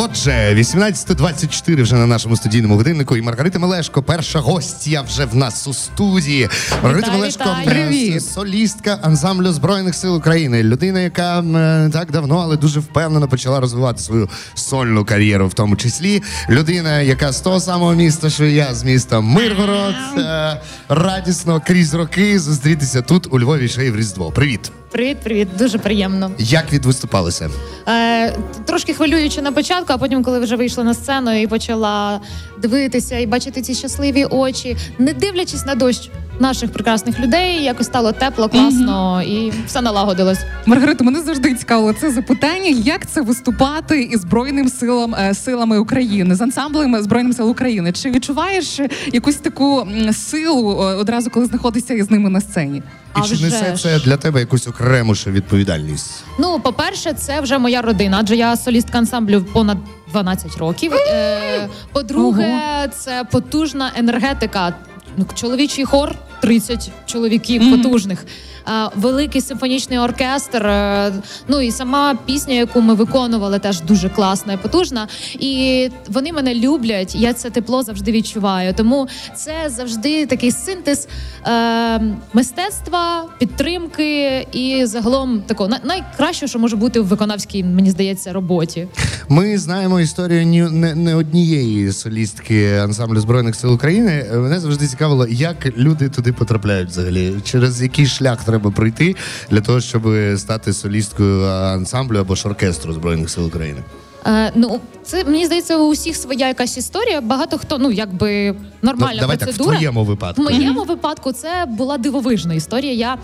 Отже, 18.24 вже на нашому студійному годиннику. І Маргарита Мелешко, перша гостя вже в нас у студії. Маргарита Вітаю, Мелешко, вітаю. Привіт. солістка ансамблю Збройних сил України. Людина, яка м, е, так давно, але дуже впевнено почала розвивати свою сольну кар'єру, в тому числі. Людина, яка з того самого міста, що і я з міста Миргород. Е, Радісно крізь роки зустрітися тут у Львові ще й в Різдво. Привіт! Привіт, привіт, дуже приємно. Як відвиступалися? Е, трошки хвилюючи на початку, а потім, коли вже вийшла на сцену і почала дивитися і бачити ці щасливі очі, не дивлячись на дощ наших прекрасних людей, якось стало тепло, класно і все налагодилось. Маргарита, мене завжди цікавило це запитання. Як це виступати із збройним силам е, силами України з ансамблем збройним сил України? Чи відчуваєш якусь таку силу одразу, коли знаходишся із ними на сцені? І А чи вже несе ж. це для тебе якусь окрему ще відповідальність? Ну, по-перше, це вже моя родина, адже я солістка ансамблю понад 12 років. Е, по-друге, це потужна енергетика. Ну, Чоловічий хор 30 чоловіків Мгм. потужних. Великий симфонічний оркестр. е, Ну і сама пісня, яку ми виконували, теж дуже класна і потужна. І вони мене люблять. Я це тепло завжди відчуваю. Тому це завжди такий синтез е, мистецтва, підтримки і загалом такого най- найкраще, що може бути в виконавській, мені здається, роботі. Ми знаємо історію ні не, не однієї солістки ансамблю збройних сил України. Мене завжди цікавило, як люди туди потрапляють взагалі, через який шлях треба пройти для того, щоб стати солісткою ансамблю або ж оркестру збройних сил України. Е, ну, це мені здається, у всіх своя якась історія. Багато хто, ну якби нормальна ну, давай так, в процедура. твоєму В моєму випадку це була дивовижна історія. Я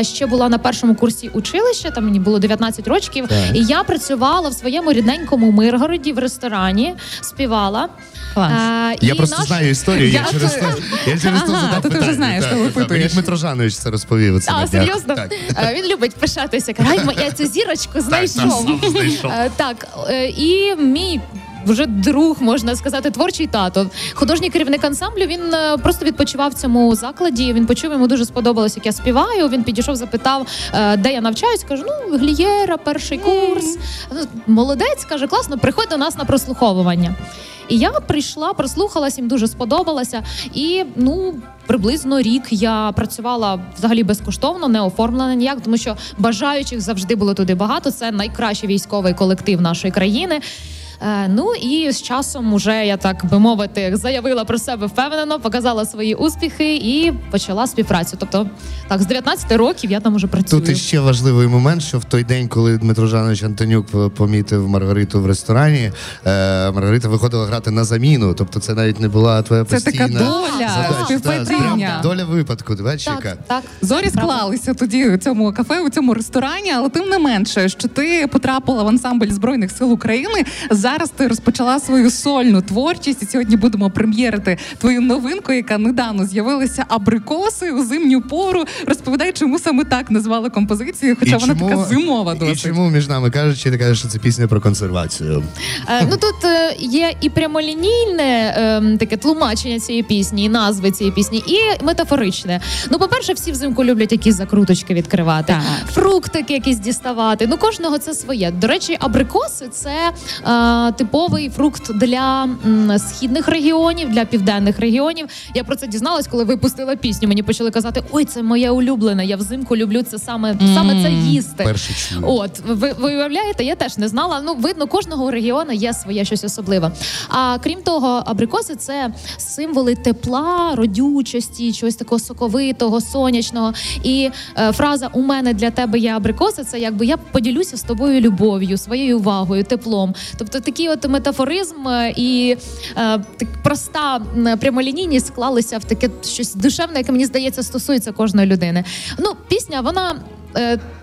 е, ще була на першому курсі училища, там мені було 19 років, Так. і я працювала в своєму рідненькому Миргороді в ресторані, співала. Клас. Е, Я і просто наш- знаю історію. Я, Я через це- то я через то Ага, задав то ти вже знаєш, Так, що так, так. випитуєш. Дмитро Жанович це розповів. Оце А, на серйозно? Так. Е, Він любить пишатися. Каже, «Ай, я цю зірочку знайшов. Е, Так, і мій. Вже друг, можна сказати, творчий тато. Художній керівник ансамблю. Він е, просто відпочивав в цьому закладі. Він почув, йому дуже сподобалось, як я співаю. Він підійшов, запитав, е, де я навчаюсь. Кажу, ну глієра, перший курс. Ну, Молодець, каже, класно, приходь до нас на прослуховування. І я прийшла, прослухалась, їм дуже сподобалася. І ну приблизно рік я працювала взагалі безкоштовно, не оформлена ніяк, тому що бажаючих завжди було туди багато. Це найкращий військовий колектив нашої країни. Е, ну і з часом уже я так би мовити заявила про себе впевнено, показала свої успіхи і почала співпрацю. Тобто, так з 19 років я там уже працюю. Тут іще важливий момент, що в той день, коли Дмитро Жанович Антонюк помітив Маргариту в ресторані, е, Маргарита виходила грати на заміну. Тобто це навіть не була твоя Це така постійна доля, співпадіння. Доля випадку. Бачиш, яка? так, так. Зорі склалися тоді у цьому кафе, у цьому ресторані, але тим не менше, що ти потрапила в ансамбль збройних сил України. Зараз ти розпочала свою сольну творчість. І сьогодні будемо прем'єрити твою новинку, яка недавно з'явилася абрикоси у зимню пору. Розповідай, чому саме так назвали композицію, хоча вона така зимова І чому між нами кажучи, ти кажеш, що це пісня про консервацію? Е, ну тут е, є і прямолінійне е, таке тлумачення цієї пісні, і назви цієї пісні, і метафоричне. Ну, по-перше, всі взимку люблять якісь закруточки відкривати, Так. фруктики якісь діставати. Ну, кожного це своє. До речі, абрикоси це е, типовий фрукт для східних регіонів, для південних регіонів. Я про це дізналась, коли випустила пісню. Мені почали казати: ой, це моє улюблене. Я взимку люблю це саме, саме це їсти. От, ви, ви уявляєте, я теж не знала. Ну, видно, кожного регіону є своє щось особливе. А крім того, абрикоси це символи тепла, родючості, чогось такого соковитого, сонячного. І е, фраза У мене для тебе є абрикоси. Це якби я поділюся з тобою любов'ю, своєю увагою, теплом. Тобто такий от метафоризм е, і е, так проста прямолінійність склалися в таке щось душевне, яке мені здається стосується кожної людини. Ну, пісня, вона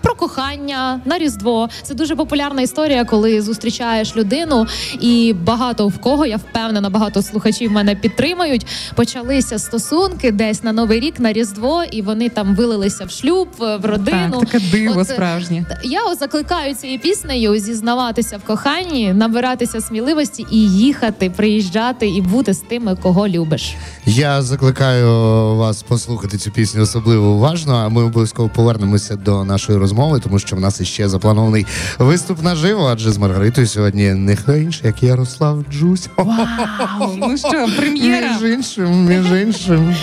про кохання на Різдво. Це дуже популярна історія, коли зустрічаєш людину, і багато в кого я впевнена, багато слухачів мене підтримають. Почалися стосунки десь на Новий рік, на Різдво, і вони там вилилися в шлюб, е, в родину. Так, таке диво От, е, справжнє. Я закликаю цією піснею зізнаватися в коханні, набиратися сміливості і їхати, приїжджати і бути з тими, кого любиш. Я закликаю вас послухати цю пісню особливо уважно, а ми обов'язково повернемося до до нашої розмови, тому що в нас іще запланований виступ наживо, адже з Маргаритою сьогодні не хто інший, як Ярослав Джусь. Вау, ну що, прем'єра. Між іншим, між іншим.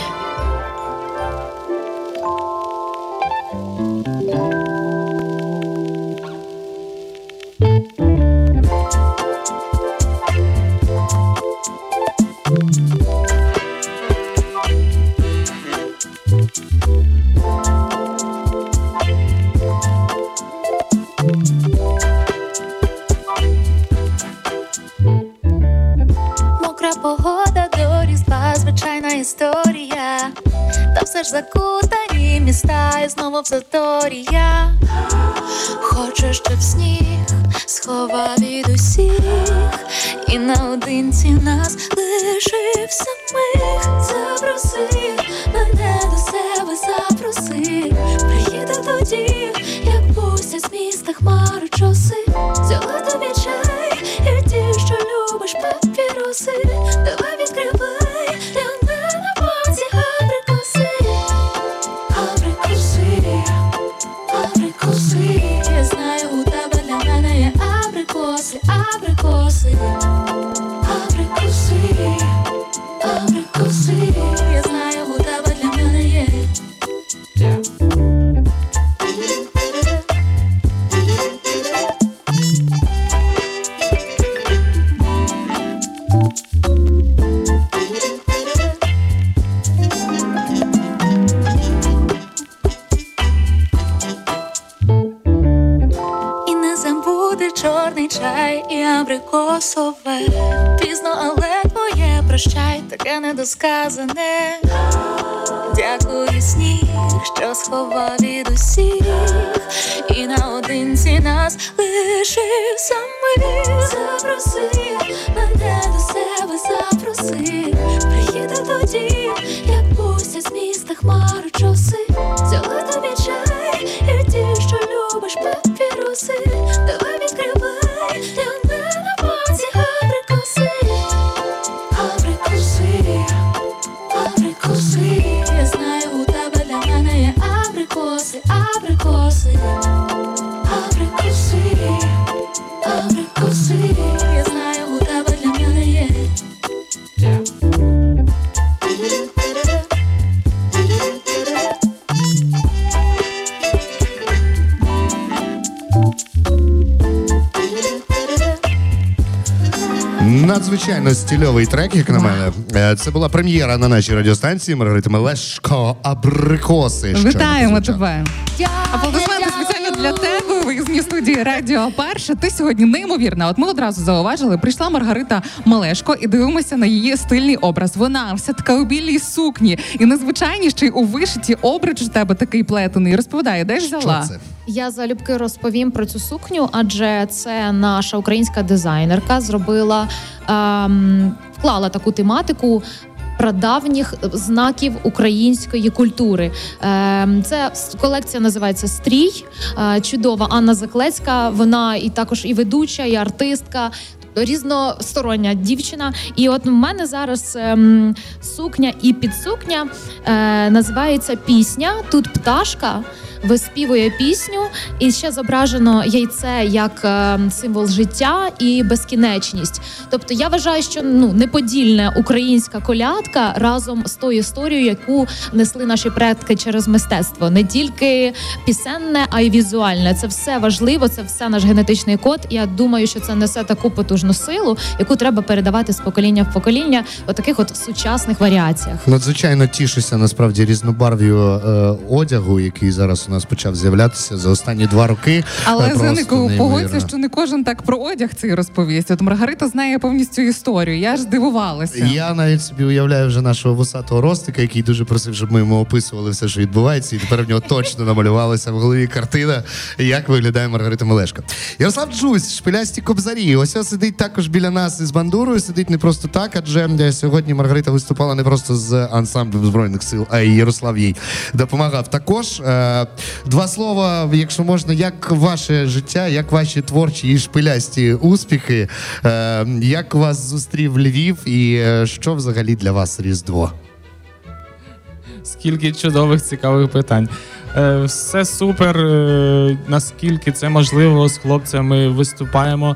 Міста і знову в заторі я Хочу, щоб сніг сховав від усіх, і наодинці нас лишив самих. Запроси мене до себе, недосказане. Дякую, сніг, що сховав від усіх, і наодинці нас лишив самих. Запроси мене до себе, запроси. Надзвичайно стильовий трек, як на мене. Е, Це була прем'єра на нашій радіостанції Маргарита Мелешко Абрикоси. Вітаємо тебе. Аплодисменти спеціально для тебе у виїзній студії Радіо Перше. Ти сьогодні неймовірна. От ми одразу зауважили, прийшла Маргарита Малешко і дивимося на її стильний образ. Вона вся така у білій сукні і незвичайні ще й у вишиті обруч у тебе такий плетений. Розповідає, де ж взяла? Що це? Я залюбки розповім про цю сукню, адже це наша українська дизайнерка зробила, ем, вклала таку тематику. Прадавніх знаків української культури. Ем, Це колекція називається Стрій. Е, Чудова Анна Заклецька. Вона і також і ведуча, і артистка. Різностороння дівчина, і от в мене зараз ем, сукня і підсукня е, називається пісня. Тут пташка виспівує пісню, і ще зображено яйце як е, символ життя і безкінечність. Тобто я вважаю, що ну неподільна українська колядка разом з тою історією, яку несли наші предки через мистецтво, не тільки пісенне, а й візуальне. Це все важливо, це все наш генетичний код. Я думаю, що це несе таку потужну силу, яку треба передавати з покоління в покоління у таких от сучасних варіаціях. Надзвичайно тішуся насправді різнобарв'ю е, одягу, який зараз у нас почав з'являтися за останні два роки. Але Зенику, погодься, що не кожен так про одяг цей розповість. От Маргарита знає повністю історію. Я ж здивувалася. Я навіть собі уявляю вже нашого вусатого ростика, який дуже просив, щоб ми йому описували все, що відбувається, і тепер в нього точно намалювалася в голові картина, як виглядає Маргарита Мелешко. Ярослав Джусь, шпилясті кобзарі. Ось ось сидить також біля нас із бандурою. Сидить не просто так, адже е, сьогодні Маргарита виступала не просто з ансамблем збройних сил, а й Ярослав їй допомагав. Також е, два слова, якщо можна, як ваше життя, як ваші творчі і шпилясті успіхи, е, як вас зустрів Львів, і е, що взагалі для вас Різдво? Скільки чудових цікавих питань. Е, Все супер. е, Наскільки це можливо, з хлопцями виступаємо.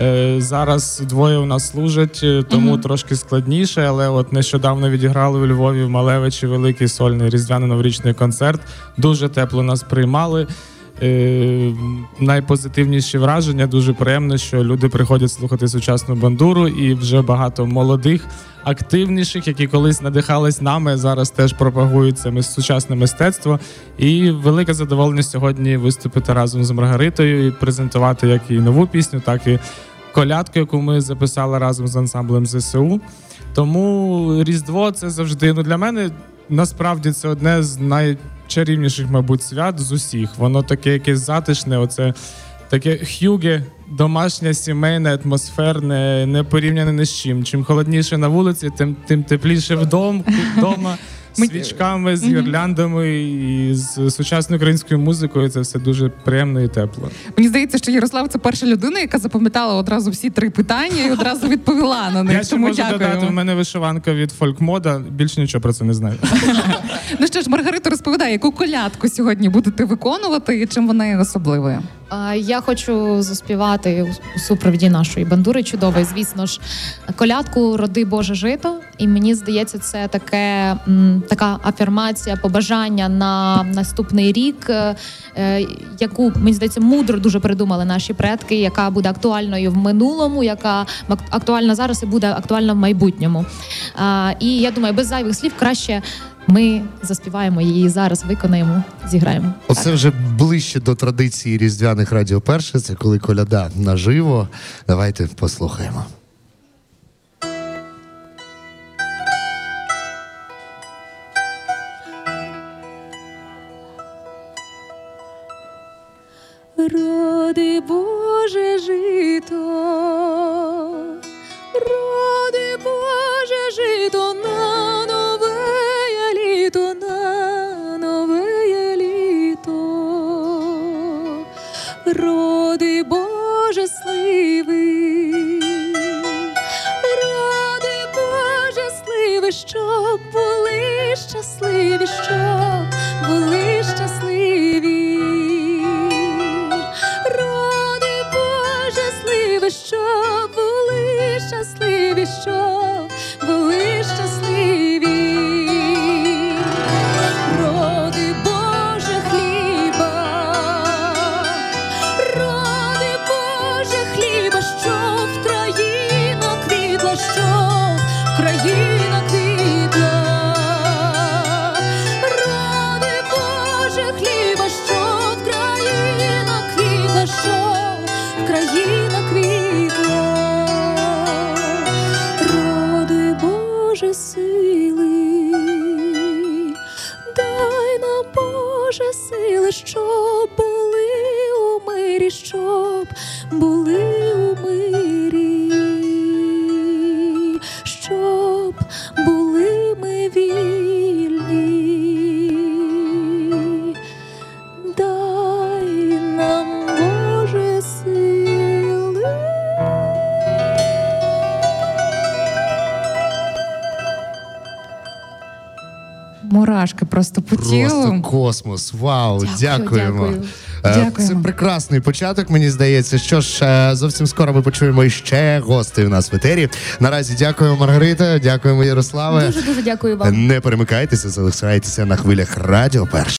Е, Зараз двоє у нас служать, тому трошки складніше. Але от нещодавно відіграли у Львові в Малевичі великий сольний різдвяно-новорічний концерт. Дуже тепло нас приймали. Е, найпозитивніші враження. Дуже приємно, що люди приходять слухати сучасну бандуру, і вже багато молодих, активніших, які колись надихались нами, зараз теж пропагують це сучасне мистецтво. І велике задоволення сьогодні виступити разом з Маргаритою і презентувати як і нову пісню, так і колядку, яку ми записали разом з ансамблем ЗСУ. Тому Різдво це завжди ну для мене насправді це одне з найчарівніших, мабуть, свят з усіх. Воно таке якесь затишне, оце таке хюге, домашнє, сімейне, атмосферне, не порівняне ні з чим. Чим холодніше на вулиці, тим, тим тепліше вдома, свічками, з гірляндами і з сучасною українською музикою це все дуже приємно і тепло. Мені здається, що Ярослав це перша людина, яка запам'ятала одразу всі три питання і одразу відповіла на них. Я ще Тому можу додати, в мене вишиванка від фолькмода. Більше нічого про це не знаю. Ну що ж, Маргарита розповідає, яку колядку сьогодні будете виконувати і чим вона є особливою. Я хочу заспівати у супровіді нашої бандури чудової, звісно ж, колядку Роди Боже жито. І мені здається, це таке така афірмація, побажання на наступний рік, е, яку мені здається мудро дуже придумали наші предки, яка буде актуальною в минулому, яка ак- актуальна зараз і буде актуальна в майбутньому. І я думаю, без зайвих слів краще ми заспіваємо її зараз, виконаємо, зіграємо. Оце вже ближче до традиції різдвяних радіо перше. Це коли коляда наживо. Давайте послухаємо. Роди Боже сливи, роди Боже сливи, щоб були щасливі, щоб були щасливі. Роди Боже сливи, щоб були щасливі, щоб Мурашки просто по Просто тілу. космос. Вау, Дякую, дякуємо. дякую. Е, Дякуємо. Це прекрасний початок, мені здається. Що ж, е, зовсім скоро ми почуємо ще гостей у нас в етері. Наразі дякуємо, Маргарита, дякуємо, Ярославе. Дуже дуже дякую вам. Не перемикайтеся, залишайтеся на хвилях радіо перше.